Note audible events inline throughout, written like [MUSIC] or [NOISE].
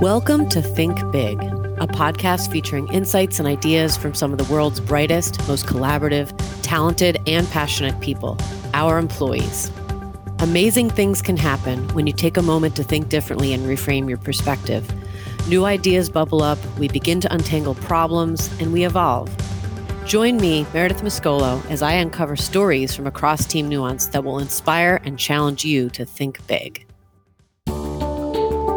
Welcome to Think Big, a podcast featuring insights and ideas from some of the world's brightest, most collaborative, talented, and passionate people, our employees. Amazing things can happen when you take a moment to think differently and reframe your perspective. New ideas bubble up, we begin to untangle problems, and we evolve. Join me, Meredith Mascolo, as I uncover stories from across Team Nuance that will inspire and challenge you to think big.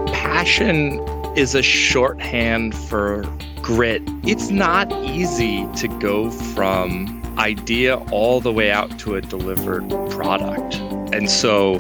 Passion is a shorthand for grit. It's not easy to go from idea all the way out to a delivered product. And so,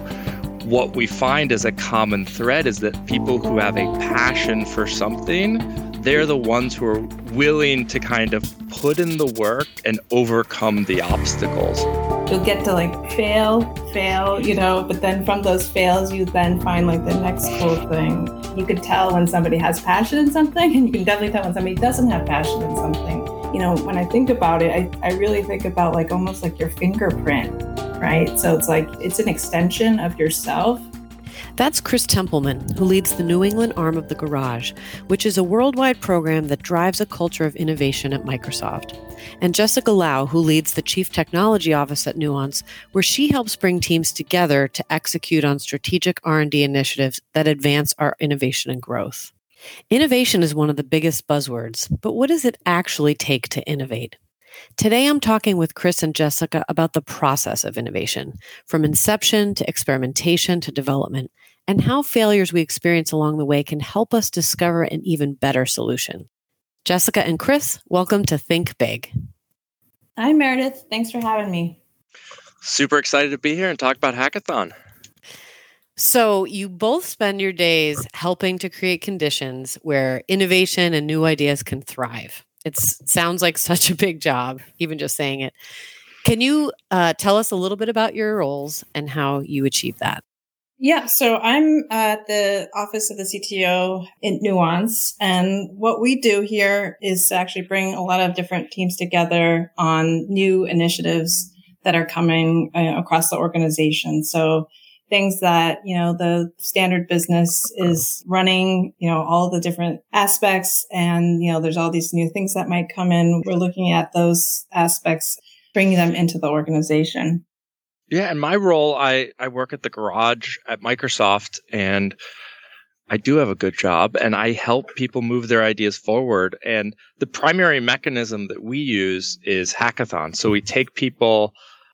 what we find as a common thread is that people who have a passion for something, they're the ones who are willing to kind of put in the work and overcome the obstacles. You'll get to like fail, fail, you know, but then from those fails, you then find like the next cool thing. You could tell when somebody has passion in something, and you can definitely tell when somebody doesn't have passion in something. You know, when I think about it, I, I really think about like almost like your fingerprint, right? So it's like it's an extension of yourself that's Chris Templeman, who leads the New England arm of The Garage, which is a worldwide program that drives a culture of innovation at Microsoft. And Jessica Liao, who leads the Chief Technology Office at Nuance, where she helps bring teams together to execute on strategic R&D initiatives that advance our innovation and growth. Innovation is one of the biggest buzzwords, but what does it actually take to innovate? Today, I'm talking with Chris and Jessica about the process of innovation, from inception to experimentation to development, and how failures we experience along the way can help us discover an even better solution. Jessica and Chris, welcome to Think Big. Hi, Meredith. Thanks for having me. Super excited to be here and talk about Hackathon. So, you both spend your days helping to create conditions where innovation and new ideas can thrive. It sounds like such a big job, even just saying it. Can you uh, tell us a little bit about your roles and how you achieve that? Yeah, so I'm at the office of the CTO in Nuance. And what we do here is actually bring a lot of different teams together on new initiatives that are coming uh, across the organization. So things that, you know, the standard business is running, you know, all the different aspects. And, you know, there's all these new things that might come in. We're looking at those aspects, bringing them into the organization. Yeah, in my role, I, I work at the garage at Microsoft and I do have a good job and I help people move their ideas forward. And the primary mechanism that we use is hackathon. So we take people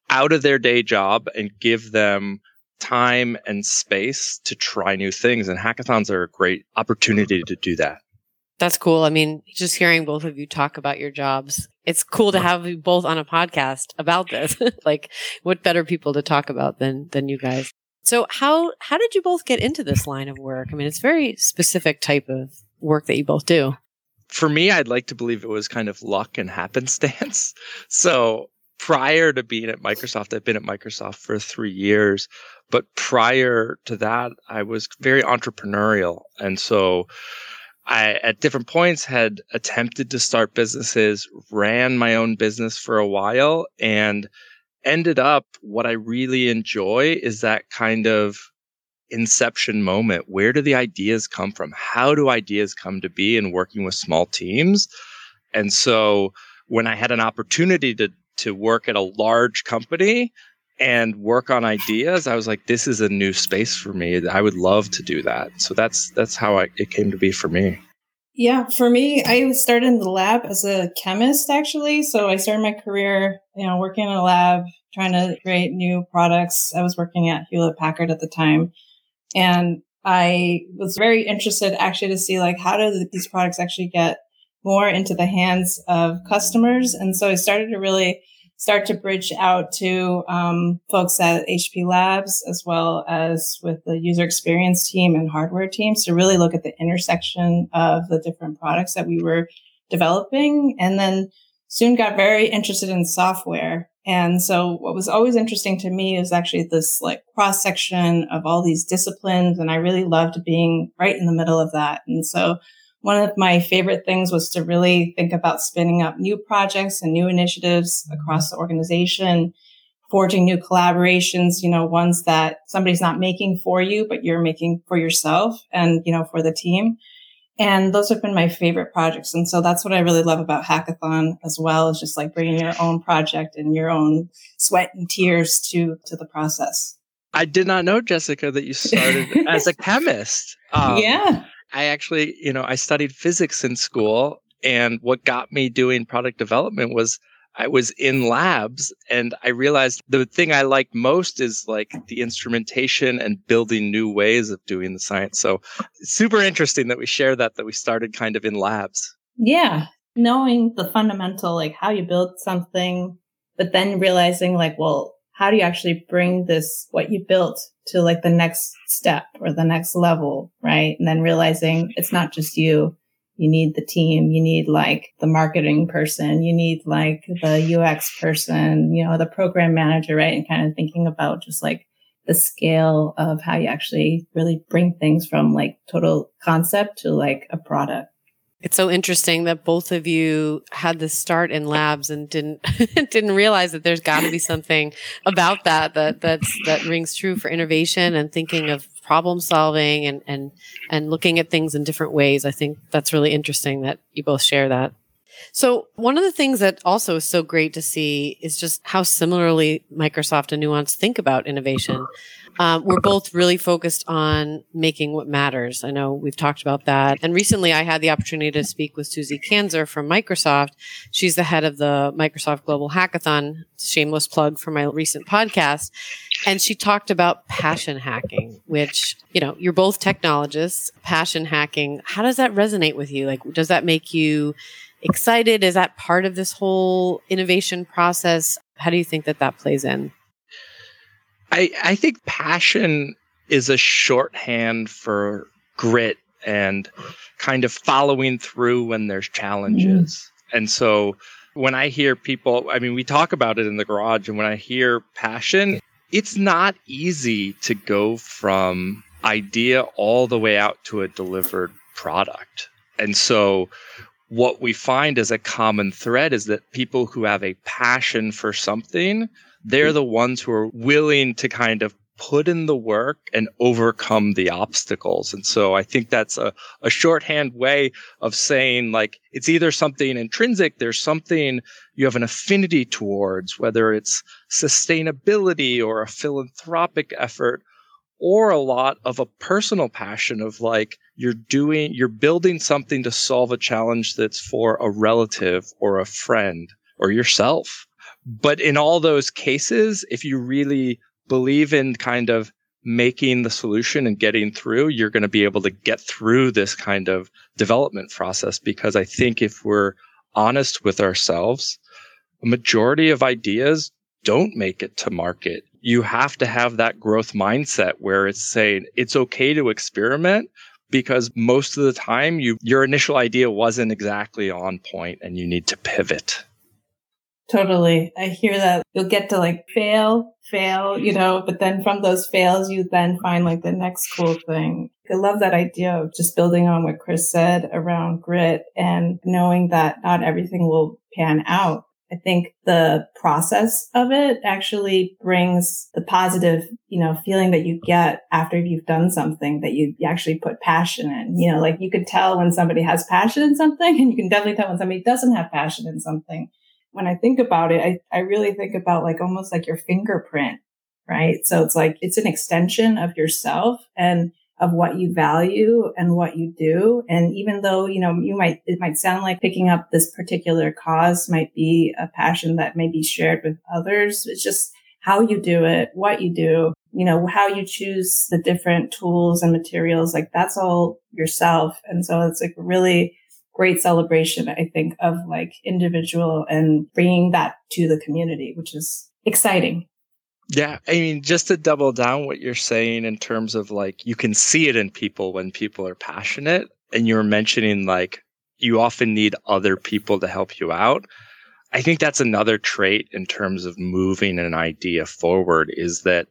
out of their day job and give them time and space to try new things. And hackathons are a great opportunity to do that. That's cool. I mean, just hearing both of you talk about your jobs, it's cool to have you both on a podcast about this. [LAUGHS] like, what better people to talk about than than you guys? So, how how did you both get into this line of work? I mean, it's very specific type of work that you both do. For me, I'd like to believe it was kind of luck and happenstance. [LAUGHS] So, prior to being at Microsoft, I've been at Microsoft for three years. But prior to that, I was very entrepreneurial. And so I, at different points, had attempted to start businesses, ran my own business for a while, and ended up what I really enjoy is that kind of inception moment. Where do the ideas come from? How do ideas come to be in working with small teams? And so when I had an opportunity to to work at a large company, and work on ideas i was like this is a new space for me. I would love to do that. So that's that's how I, it came to be for me. Yeah for me i started in the lab as a chemist actually. So i started my career you know working in a lab trying to create new products. I was working at hewlett packard at the time. And i was very interested actually to see like how do these products actually get more into the hands of customers. And so i started to really start to bridge out to um, folks at HP Labs as well as with the user experience team and hardware teams to really look at the intersection of the different products that we were developing. And then soon got very interested in software. And so what was always interesting to me is actually this like cross section of all these disciplines. And I really loved being right in the middle of that. And so one of my favorite things was to really think about spinning up new projects and new initiatives across the organization, forging new collaborations, you know, ones that somebody's not making for you, but you're making for yourself and, you know, for the team. And those have been my favorite projects. And so that's what I really love about hackathon as well is just like bringing your own project and your own sweat and tears to, to the process. I did not know, Jessica, that you started [LAUGHS] as a chemist. Um, yeah. I actually, you know, I studied physics in school. And what got me doing product development was I was in labs and I realized the thing I like most is like the instrumentation and building new ways of doing the science. So super interesting that we share that, that we started kind of in labs. Yeah. Knowing the fundamental, like how you build something, but then realizing like, well, how do you actually bring this, what you built to like the next step or the next level, right? And then realizing it's not just you. You need the team. You need like the marketing person. You need like the UX person, you know, the program manager, right? And kind of thinking about just like the scale of how you actually really bring things from like total concept to like a product. It's so interesting that both of you had this start in labs and didn't [LAUGHS] didn't realize that there's got to be something about that that that's that rings true for innovation and thinking of problem solving and and and looking at things in different ways. I think that's really interesting that you both share that. So one of the things that also is so great to see is just how similarly Microsoft and Nuance think about innovation. [LAUGHS] Um, we're both really focused on making what matters. I know we've talked about that. And recently I had the opportunity to speak with Susie Kanzer from Microsoft. She's the head of the Microsoft Global Hackathon. Shameless plug for my recent podcast. And she talked about passion hacking, which, you know, you're both technologists, passion hacking. How does that resonate with you? Like, does that make you excited? Is that part of this whole innovation process? How do you think that that plays in? I, I think passion is a shorthand for grit and kind of following through when there's challenges. Mm. And so when I hear people, I mean, we talk about it in the garage, and when I hear passion, it's not easy to go from idea all the way out to a delivered product. And so what we find as a common thread is that people who have a passion for something they're the ones who are willing to kind of put in the work and overcome the obstacles. And so I think that's a, a shorthand way of saying like it's either something intrinsic, there's something you have an affinity towards, whether it's sustainability or a philanthropic effort, or a lot of a personal passion of like you're doing, you're building something to solve a challenge that's for a relative or a friend or yourself. But in all those cases, if you really believe in kind of making the solution and getting through, you're going to be able to get through this kind of development process. Because I think if we're honest with ourselves, a majority of ideas don't make it to market. You have to have that growth mindset where it's saying it's okay to experiment because most of the time you, your initial idea wasn't exactly on point and you need to pivot. Totally. I hear that you'll get to like fail, fail, you know, but then from those fails, you then find like the next cool thing. I love that idea of just building on what Chris said around grit and knowing that not everything will pan out. I think the process of it actually brings the positive, you know, feeling that you get after you've done something that you actually put passion in. You know, like you could tell when somebody has passion in something [LAUGHS] and you can definitely tell when somebody doesn't have passion in something when I think about it, I, I really think about like almost like your fingerprint, right? So it's like it's an extension of yourself and of what you value and what you do. And even though, you know, you might, it might sound like picking up this particular cause might be a passion that may be shared with others. It's just how you do it, what you do, you know, how you choose the different tools and materials. Like that's all yourself. And so it's like really great celebration, I think, of like individual and bringing that to the community, which is exciting. Yeah. I mean, just to double down what you're saying in terms of like, you can see it in people when people are passionate. And you're mentioning like, you often need other people to help you out. I think that's another trait in terms of moving an idea forward is that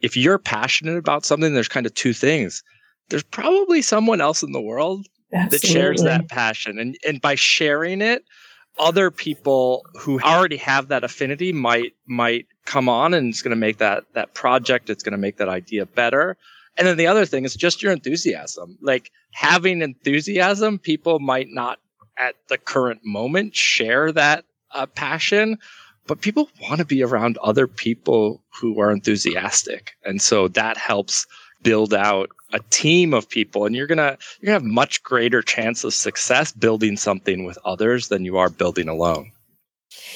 if you're passionate about something, there's kind of two things. There's probably someone else in the world Absolutely. that shares that passion. And and by sharing it, other people who already have that affinity might might come on and it's going to make that that project it's going to make that idea better And then the other thing is just your enthusiasm. Like having enthusiasm, people might not at the current moment share that uh, passion, but people want to be around other people who are enthusiastic. And so that helps build out a team of people and you're to you're to have much greater chance of success building something with others than you are building alone.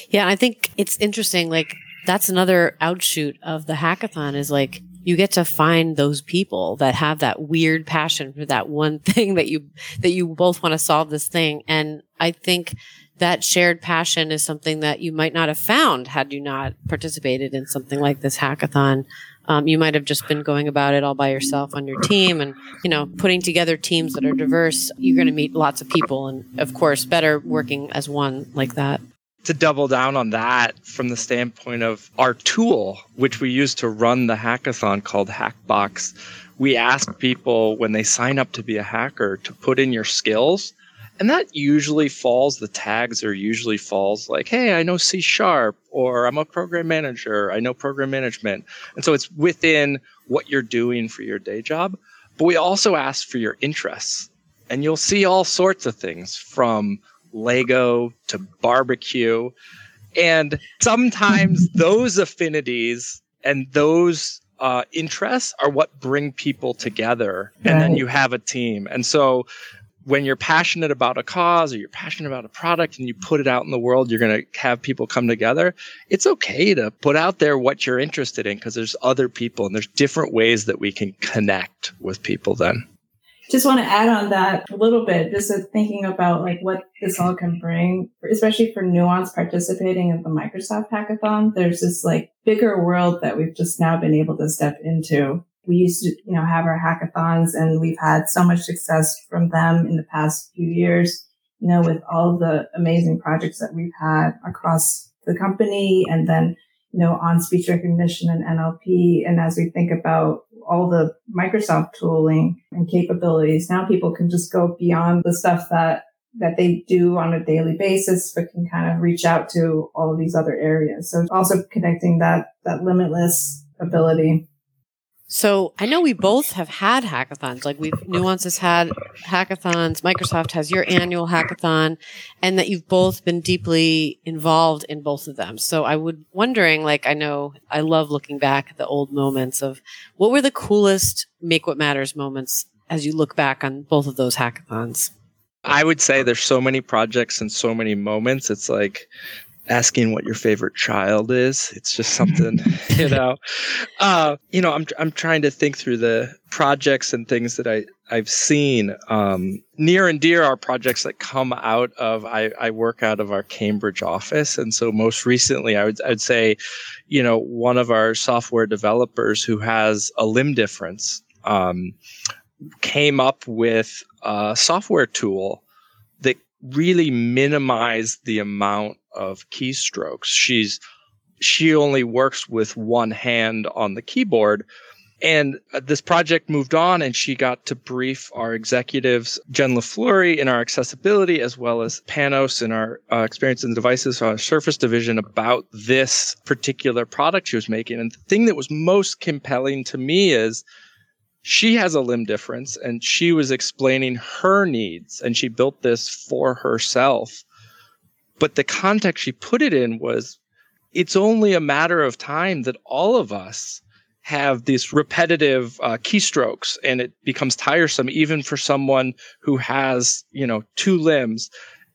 Yeah, I think it's interesting like that's another outshoot of the hackathon is like you get to find those people that have that weird passion for that one [LAUGHS] thing that you that you both want to solve this thing. And i think that shared passion is something that you might not have found had you not participated in something like this hackathon. Um, you might have just been going about it all by yourself on your team and you know putting together teams that are diverse. You're going to meet lots of people and of course better working as one like that to double down on that from the standpoint of our tool, which we use to run the hackathon called Hackbox, we ask people when they sign up to be a hacker to put in your skills. And that usually falls, the tags are usually falls like, hey, I know C sharp, or I'm a program manager, I know program management. And so it's within what you're doing for your day job. But we also ask for your interests. And you'll see all sorts of things from Lego to barbecue. And sometimes [LAUGHS] those affinities and those uh, interests are what bring people together. And then you have a team. And so when you're passionate about a cause or you're passionate about a product and you put it out in the world, you're going to have people come together. It's okay to put out there what you're interested in because there's other people and there's different ways that we can connect with people then just want to add on that a little bit, just thinking about like what this all can bring, especially for Nuance participating in the Microsoft hackathon. There's this like bigger world that we've just now been able to step into. We used to, you know, have our hackathons and we've had so much success from them in the past few years, you know, with all the amazing projects that we've had across the company and then, you know, on speech recognition and NLP. And as we think about all the Microsoft tooling and capabilities. Now people can just go beyond the stuff that that they do on a daily basis, but can kind of reach out to all of these other areas. So also connecting that that limitless ability so I know we both have had hackathons. Like we've Nuance's had hackathons. Microsoft has your annual hackathon, and that you've both been deeply involved in both of them. So I would wondering, like I know I love looking back at the old moments of what were the coolest Make What Matters moments as you look back on both of those hackathons. I would say there's so many projects and so many moments. It's like asking what your favorite child is. It's just something, [LAUGHS] [LAUGHS] you know. Uh, you know, I'm I'm trying to think through the projects and things that I I've seen. Um, near and dear are projects that come out of I, I work out of our Cambridge office, and so most recently, I would I'd say, you know, one of our software developers who has a limb difference um, came up with a software tool really minimize the amount of keystrokes. She's she only works with one hand on the keyboard. And this project moved on, and she got to brief our executives, Jen Lay-Flurrie in our accessibility, as well as Panos in our uh, experience in devices, our Surface division, about this particular product she was making. And the thing that was most compelling to me is she has a limb difference, and she was explaining her needs, and she built this for herself. But the context she put it in was it's only a matter of time that all of us have these repetitive uh, keystrokes and it becomes tiresome even for someone who has you know two limbs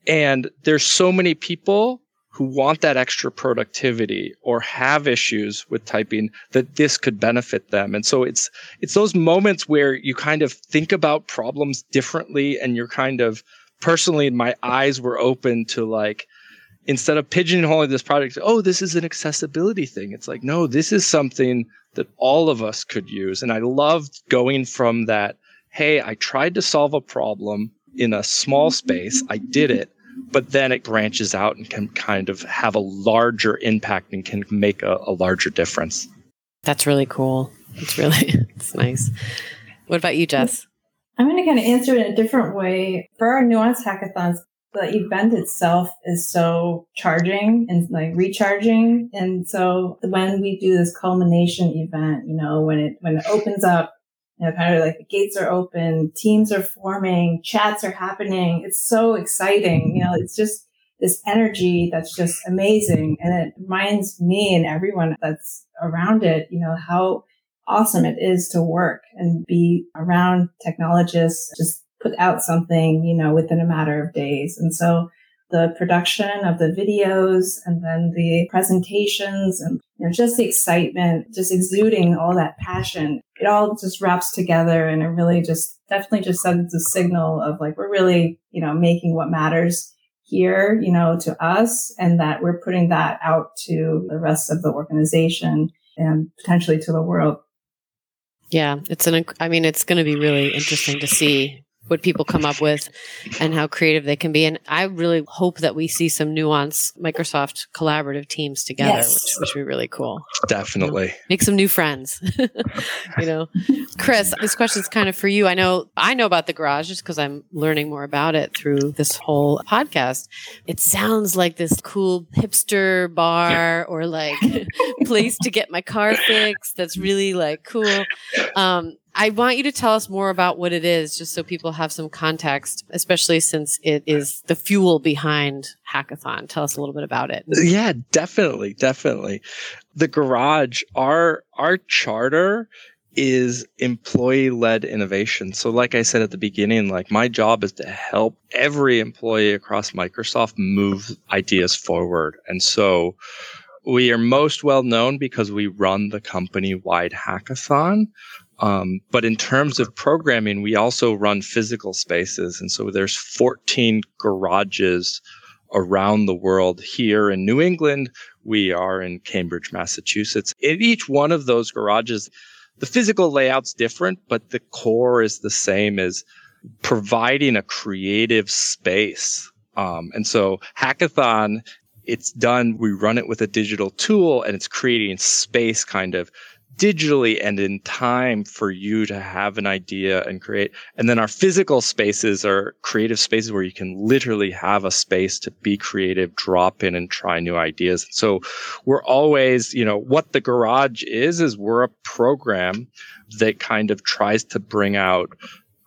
and there's so many people who want that extra productivity or have issues with typing that this could benefit them and so it's it's those moments where you kind of think about problems differently and you're kind of personally my eyes were open to like instead of pigeonholing this product, oh, this is an accessibility thing. It's like, no, this is something that all of us could use. And I loved going from that, hey, I tried to solve a problem in a small space, I did it, but then it branches out and can kind of have a larger impact and can make a, a larger difference. That's really cool. It's really, [LAUGHS] it's nice. What about you, Jess? I'm going to kind of answer it in a different way. For our nuance hackathons, the event itself is so charging and like recharging. And so when we do this culmination event, you know, when it, when it opens up kind of like the gates are open, teams are forming, chats are happening. It's so exciting. You know, it's just this energy that's just amazing. And it reminds me and everyone that's around it, you know, how awesome it is to work and be around technologists, just put out something, you know, within a matter of days. And so the production of the videos and then the presentations and you know, just the excitement, just exuding all that passion. It all just wraps together and it really just definitely just sends a signal of like, we're really, you know, making what matters here, you know, to us and that we're putting that out to the rest of the organization and potentially to the world. Yeah, it's an, I mean, it's going to be really interesting to see what people come up with and how creative they can be. And I really hope that we see some nuance Microsoft collaborative teams together, yes. which, which would be really cool. Definitely. You know, make some new friends. [LAUGHS] you know, Chris, this question is kind of for you. I know, I know about the garage just because I'm learning more about it through this whole podcast. It sounds like this cool hipster bar or like [LAUGHS] place to get my car fixed. That's really like cool. Um, I want you to tell us more about what it is, just so people have some context, especially since it is the fuel behind Hackathon. Tell us a little bit about it. Yeah, definitely, definitely. The garage, our our charter is employee led innovation. So like I said at the beginning, like my job is to help every employee across Microsoft move ideas forward. And so we are most well known because we run the company wide hackathon, um, but in terms of programming, we also run physical spaces. And so there's 14 garages around the world. Here in New England, we are in Cambridge, Massachusetts. In each one of those garages, the physical layout's different, but the core is the same as providing a creative space. Um, and so hackathon, it's done, we run it with a digital tool and it's creating space kind of digitally and in time for you to have an idea and create. And then our physical spaces are creative spaces where you can literally have a space to be creative, drop in and try new ideas. So we're always, you know, what the garage is, is we're a program that kind of tries to bring out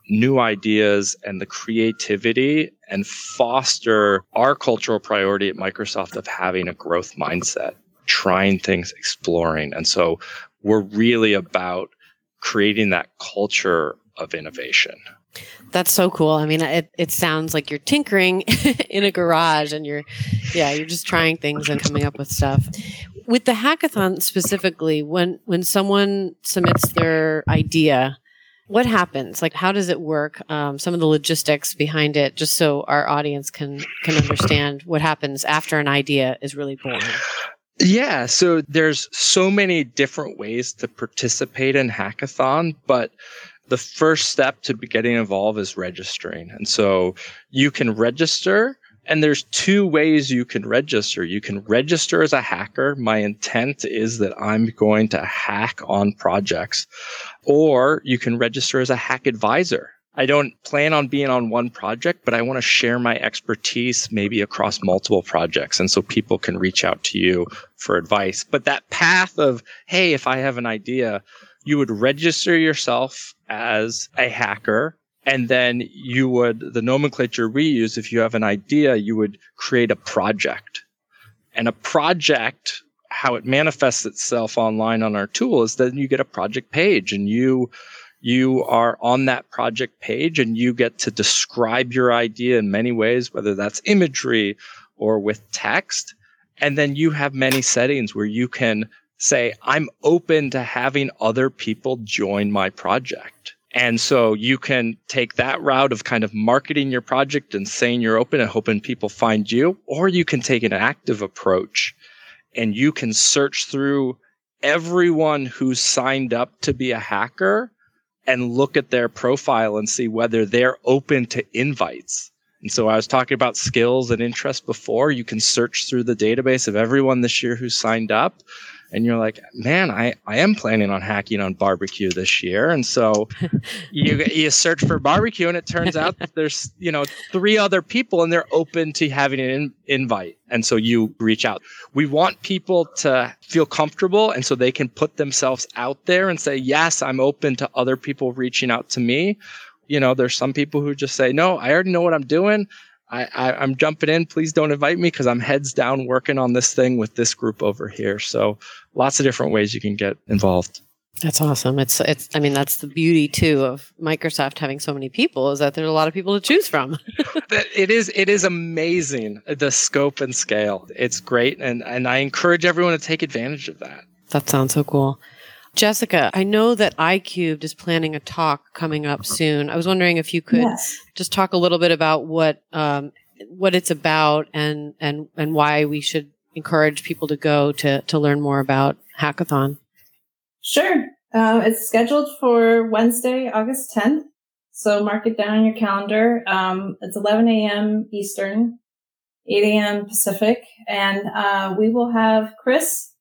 new ideas and the creativity and foster our cultural priority at Microsoft of having a growth mindset trying things, exploring. And so we're really about creating that culture of innovation. That's so cool. I mean, it, it sounds like you're tinkering [LAUGHS] in a garage and you're, yeah, you're just trying things and coming up with stuff. With the hackathon specifically, when, when someone submits their idea, what happens? Like, how does it work? Um, some of the logistics behind it, just so our audience can, can understand what happens after an idea is really born. Yeah, so there's so many different ways to participate in hackathon, but the first step to getting involved is registering. And so you can register and there's two ways you can register. You can register as a hacker. My intent is that I'm going to hack on projects. Or you can register as a hack advisor. I don't plan on being on one project, but I want to share my expertise maybe across multiple projects. And so people can reach out to you for advice. But that path of, hey, if I have an idea, you would register yourself as a hacker. And then you would, the nomenclature we use, if you have an idea, you would create a project. And a project, how it manifests itself online on our tool is that you get a project page and you you are on that project page and you get to describe your idea in many ways, whether that's imagery or with text. And then you have many settings where you can say, I'm open to having other people join my project. And so you can take that route of kind of marketing your project and saying you're open and hoping people find you, or you can take an active approach and you can search through everyone who's signed up to be a hacker and look at their profile and see whether they're open to invites. And so I was talking about skills and interests before. You can search through the database of everyone this year who signed up and you're like, man, I, I am planning on hacking on barbecue this year. And so [LAUGHS] you, you search for barbecue and it turns out that there's, you know, three other people and they're open to having an in, invite. And so you reach out. We want people to feel comfortable. And so they can put themselves out there and say, yes, I'm open to other people reaching out to me. You know, there's some people who just say, no, I already know what I'm doing. I, I am jumping in. Please don't invite me because I'm heads down working on this thing with this group over here. So lots of different ways you can get involved. That's awesome. It's it's I mean that's the beauty too of Microsoft having so many people is that there's a lot of people to choose from. [LAUGHS] it is it is amazing the scope and scale. It's great and and I encourage everyone to take advantage of that. That sounds so cool. Jessica, I know that iCubed is planning a talk coming up soon. I was wondering if you could yes. just talk a little bit about what um, what it's about and and and why we should encourage people to go to to learn more about hackathon. Sure, uh, it's scheduled for Wednesday, August 10th. So mark it down on your calendar. Um, it's 11 a.m. Eastern, 8 a.m. Pacific, and uh, we will have Chris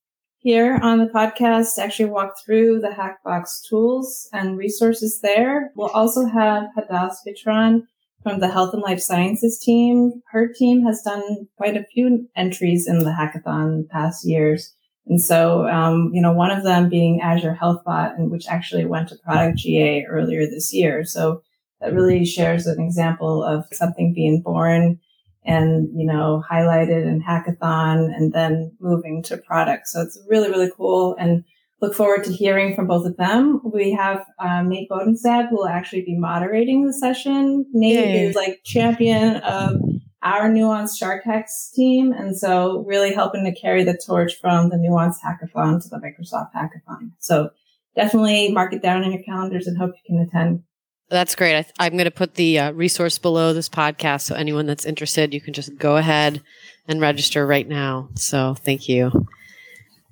here on the podcast actually walk through the Hackbox tools and resources there. We'll also have Hadas Bitran from the Health and Life Sciences team. Her team has done quite a few entries in the hackathon past years. And so, um, you know, one of them being Azure HealthBot, and which actually went to product GA earlier this year. So that really shares an example of something being born and, you know, highlighted in hackathon and then moving to product. So it's really, really cool and look forward to hearing from both of them. We have um, Nate Bodenstad who will actually be moderating the session. Nate Yay. is like champion of our Nuance Shark Hacks team. And so really helping to carry the torch from the Nuance Hackathon to the Microsoft Hackathon. So definitely mark it down in your calendars and hope you can attend. That's great. I am going to put the uh, resource below this podcast. So anyone that's interested, you can just go ahead and register right now. So thank you.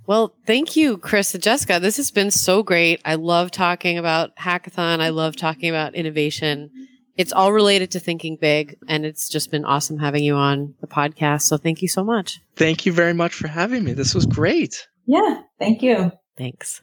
Well, thank you, Chris and Jessica. This has been so great. I love talking about hackathon. I love talking about innovation. It's all related to thinking big, and it's just been awesome having you on the podcast. So thank you so much. Thank you very much for having me. This was great. Yeah, thank you. Thanks.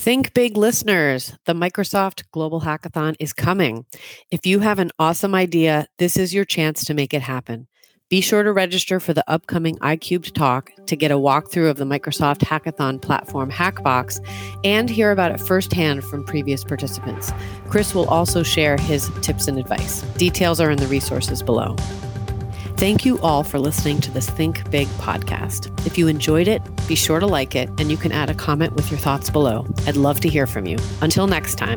Think big listeners. The Microsoft Global Hackathon is coming. If you have an awesome idea, this is your chance to make it happen. Be sure to register for the upcoming iCubed talk to get a walkthrough of the Microsoft Hackathon platform Hackbox and hear about it firsthand from previous participants. Chris will also share his tips and advice. Details are in the resources below. Thank you all for listening to this Think Big podcast. If you enjoyed it, be sure to like it, and you can add a comment with your thoughts below. I'd love to hear from you. Until next time.